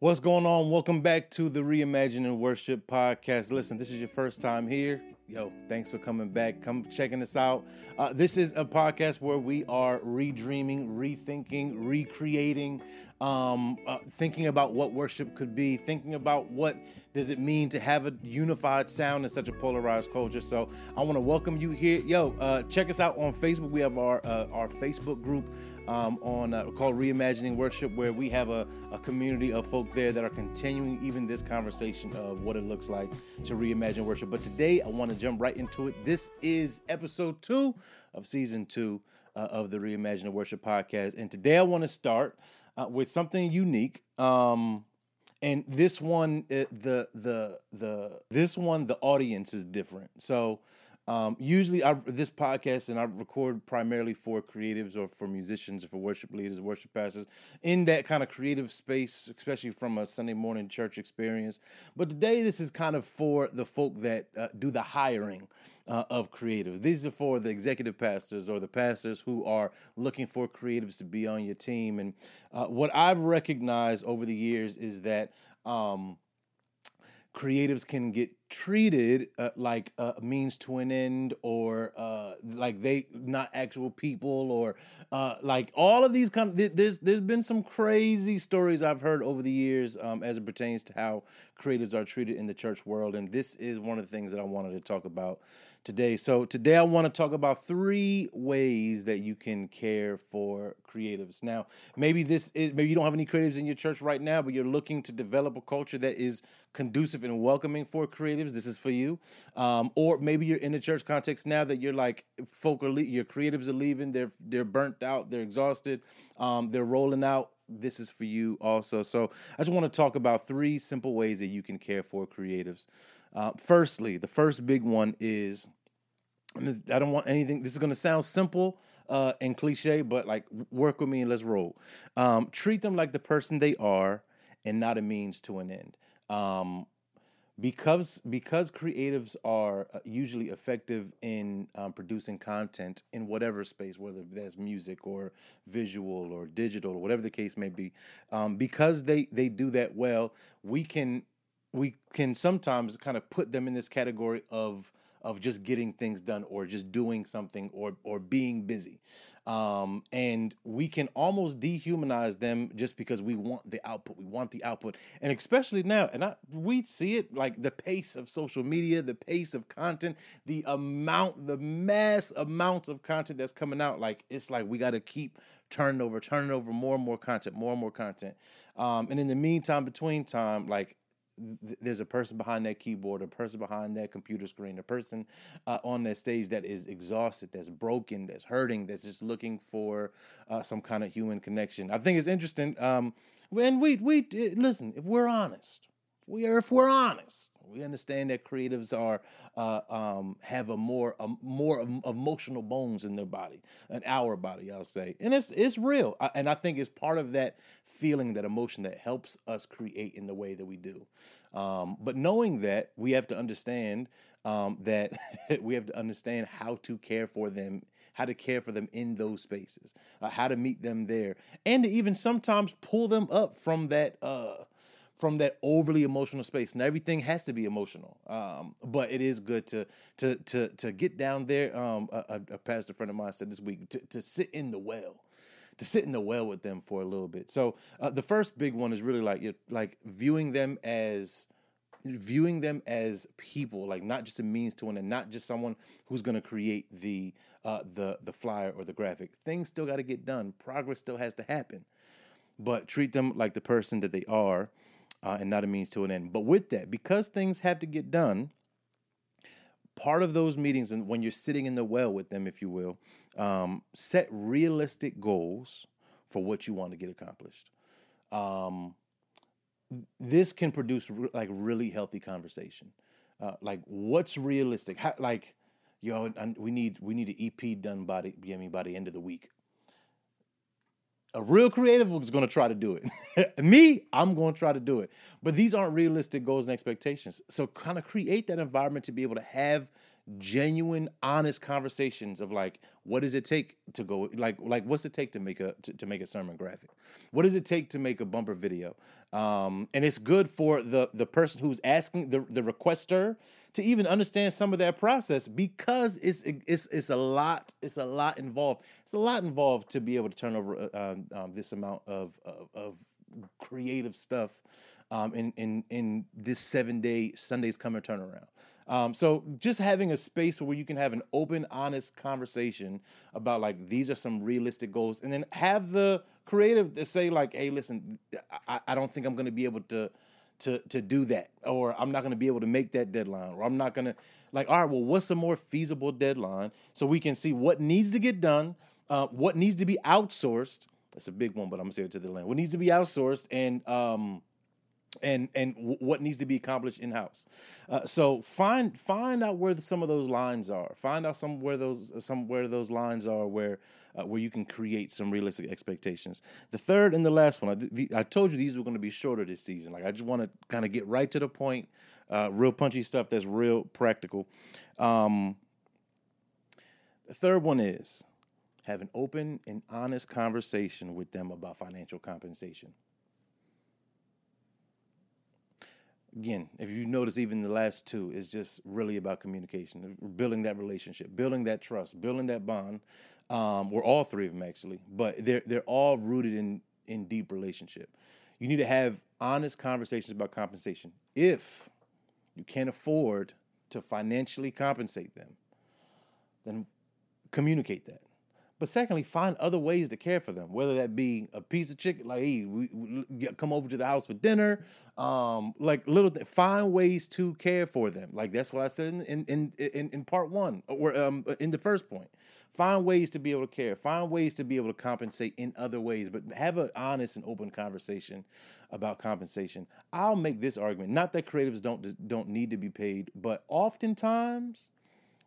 What's going on? Welcome back to the Reimagining Worship podcast. Listen, this is your first time here. Yo, thanks for coming back. Come checking us out. Uh, this is a podcast where we are redreaming, rethinking, recreating, um, uh, thinking about what worship could be, thinking about what does it mean to have a unified sound in such a polarized culture. So I want to welcome you here. Yo, uh, check us out on Facebook. We have our uh, our Facebook group um, on uh, called Reimagining Worship, where we have a, a community of folk there that are continuing even this conversation of what it looks like to reimagine worship. But today, I want to jump right into it. This is episode two of season two uh, of the Reimagining Worship podcast, and today I want to start uh, with something unique. Um, and this one, uh, the the the this one, the audience is different. So um, usually, I, this podcast and I record primarily for creatives or for musicians or for worship leaders, worship pastors in that kind of creative space, especially from a Sunday morning church experience. But today, this is kind of for the folk that uh, do the hiring uh, of creatives. These are for the executive pastors or the pastors who are looking for creatives to be on your team. And uh, what I've recognized over the years is that. Um, creatives can get treated uh, like a means to an end or uh, like they not actual people or uh, like all of these kind of there's there's been some crazy stories I've heard over the years um, as it pertains to how creatives are treated in the church world and this is one of the things that I wanted to talk about today. So today I want to talk about three ways that you can care for creatives. Now, maybe this is maybe you don't have any creatives in your church right now, but you're looking to develop a culture that is conducive and welcoming for creatives. This is for you. Um, or maybe you're in the church context now that you're like folk are le- your creatives are leaving. They're they're burnt out. They're exhausted. Um, they're rolling out. This is for you also. So I just want to talk about three simple ways that you can care for creatives. Uh, firstly, the first big one is I don't want anything. This is going to sound simple uh, and cliche, but like work with me and let's roll. Um, treat them like the person they are and not a means to an end. Um, because because creatives are uh, usually effective in um, producing content in whatever space, whether that's music or visual or digital or whatever the case may be, um, because they they do that well, we can we can sometimes kind of put them in this category of of just getting things done or just doing something or or being busy. Um, and we can almost dehumanize them just because we want the output. We want the output, and especially now, and I, we see it like the pace of social media, the pace of content, the amount, the mass amounts of content that's coming out. Like it's like we got to keep turning over, turning over more and more content, more and more content. Um, and in the meantime, between time, like there's a person behind that keyboard, a person behind that computer screen, a person uh, on that stage that is exhausted, that's broken, that's hurting, that's just looking for uh, some kind of human connection. I think it's interesting. Um, and we we listen. If we're honest, we are. If we're honest, we understand that creatives are uh, um, have a more a more emotional bones in their body, an our body, I'll say, and it's it's real. and I think it's part of that feeling, that emotion that helps us create in the way that we do. Um, but knowing that, we have to understand um, that we have to understand how to care for them how to care for them in those spaces, uh, how to meet them there, and to even sometimes pull them up from that uh, from that overly emotional space. And everything has to be emotional, um, but it is good to to to to get down there. Um, a, a, pastor friend of mine said this week to, to sit in the well, to sit in the well with them for a little bit. So uh, the first big one is really like like viewing them as viewing them as people, like not just a means to an end, not just someone who's going to create the uh, the the flyer or the graphic. Things still got to get done. Progress still has to happen, but treat them like the person that they are uh, and not a means to an end. But with that, because things have to get done, part of those meetings, and when you're sitting in the well with them, if you will, um, set realistic goals for what you want to get accomplished. Um, this can produce re- like really healthy conversation. Uh, like, what's realistic? How, like, yo, we need we need an EP done by the I by the end of the week. A real creative is going to try to do it. Me, I'm going to try to do it. But these aren't realistic goals and expectations. So kind of create that environment to be able to have genuine, honest conversations of like, what does it take to go like like what's it take to make a to, to make a sermon graphic? What does it take to make a bumper video? Um, and it's good for the the person who's asking the the requester to even understand some of that process because it's it's it's a lot it's a lot involved. It's a lot involved to be able to turn over uh, um, um, this amount of, of, of creative stuff um, in in in this seven day Sundays coming turnaround. Um, so just having a space where you can have an open, honest conversation about like these are some realistic goals, and then have the creative to say like, hey, listen, I, I don't think I'm going to be able to to to do that, or I'm not going to be able to make that deadline, or I'm not going to like, all right, well, what's a more feasible deadline so we can see what needs to get done, uh, what needs to be outsourced. That's a big one, but I'm gonna say it to the land. What needs to be outsourced, and um, and and w- what needs to be accomplished in house. Uh, so find find out where the, some of those lines are. Find out some where those some where those lines are where uh, where you can create some realistic expectations. The third and the last one, I, the, I told you these were going to be shorter this season. Like I just want to kind of get right to the point, uh, real punchy stuff that's real practical. Um, the third one is have an open and honest conversation with them about financial compensation. again, if you notice, even the last two is just really about communication, building that relationship, building that trust, building that bond. Um, we're all three of them actually, but they're they're all rooted in in deep relationship. You need to have honest conversations about compensation. If you can't afford to financially compensate them, then communicate that. But secondly, find other ways to care for them, whether that be a piece of chicken, like hey, we, we come over to the house for dinner, um, like little. Th- find ways to care for them. Like that's what I said in in in, in part one, or um, in the first point. Find ways to be able to care. Find ways to be able to compensate in other ways, but have an honest and open conversation about compensation. I'll make this argument: not that creatives don't don't need to be paid, but oftentimes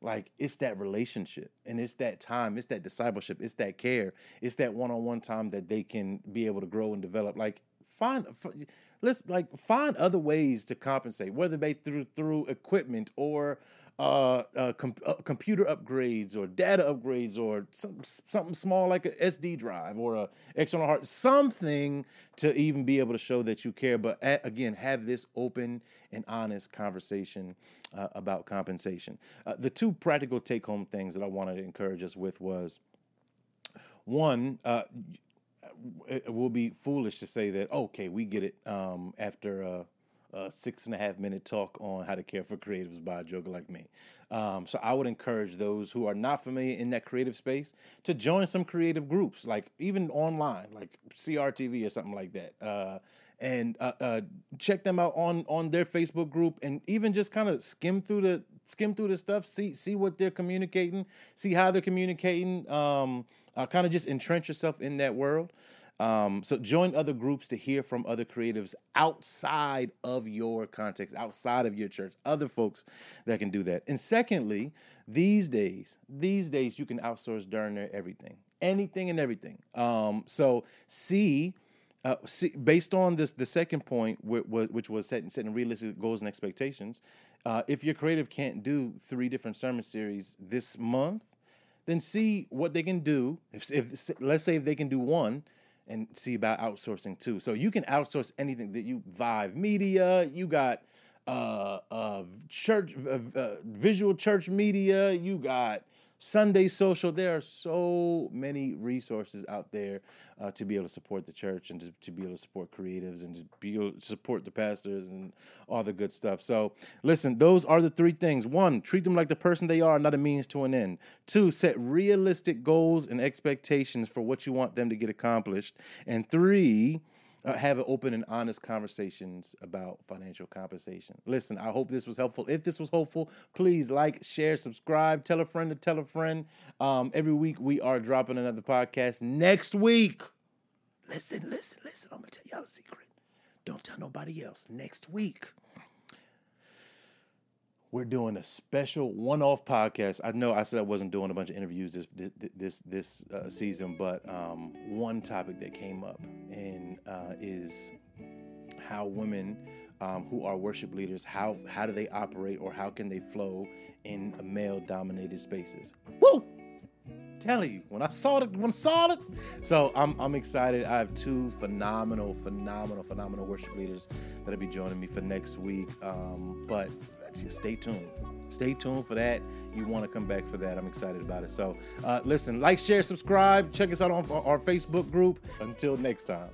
like it's that relationship and it's that time, it's that discipleship, it's that care, it's that one-on-one time that they can be able to grow and develop. Like find let's like find other ways to compensate, whether they through through equipment or uh, uh, com- uh, computer upgrades or data upgrades or some, something small like a SD drive or a external hard something to even be able to show that you care. But again, have this open and honest conversation uh, about compensation. Uh, the two practical take home things that I wanted to encourage us with was one. It will be foolish to say that okay, we get it um, after a six and a half minute talk on how to care for creatives by a joker like me. Um, so I would encourage those who are not familiar in that creative space to join some creative groups, like even online, like CRTV or something like that. Uh, and uh, uh, check them out on on their Facebook group, and even just kind of skim through the skim through the stuff, see see what they're communicating, see how they're communicating. Um, uh, kind of just entrench yourself in that world. Um, so join other groups to hear from other creatives outside of your context, outside of your church, other folks that can do that. And secondly, these days, these days you can outsource darn near everything, anything and everything. Um, so see. Uh, see, based on this, the second point, which was setting, setting realistic goals and expectations, uh, if your creative can't do three different sermon series this month, then see what they can do. If, if let's say if they can do one, and see about outsourcing too. So you can outsource anything that you Vive Media, you got uh, uh, church, uh, uh visual church media, you got Sunday Social. There are so many resources out there uh, to be able to support the church and to, to, be able to support creatives and to be able to support the pastors and all the good stuff. So, listen, those are the three things. One, treat them like the person they are, not a means to an end. Two, set realistic goals and expectations for what you want them to get accomplished. And three, uh, have open and honest conversations about financial compensation. Listen, I hope this was helpful. If this was helpful, please like, share, subscribe, tell a friend to tell a friend. Um, every week we are dropping another podcast. Next week, listen, listen, listen. I'm gonna tell y'all a secret. Don't tell nobody else. Next week we're doing a special one-off podcast. I know I said I wasn't doing a bunch of interviews this this this uh, season, but um, one topic that came up and uh, is how women um, who are worship leaders. How how do they operate, or how can they flow in male-dominated spaces? Woo! telling you when I saw it, when I saw it. So I'm I'm excited. I have two phenomenal, phenomenal, phenomenal worship leaders that'll be joining me for next week. Um, but stay tuned. Stay tuned for that. You want to come back for that. I'm excited about it. So uh, listen, like, share, subscribe. Check us out on our Facebook group. Until next time.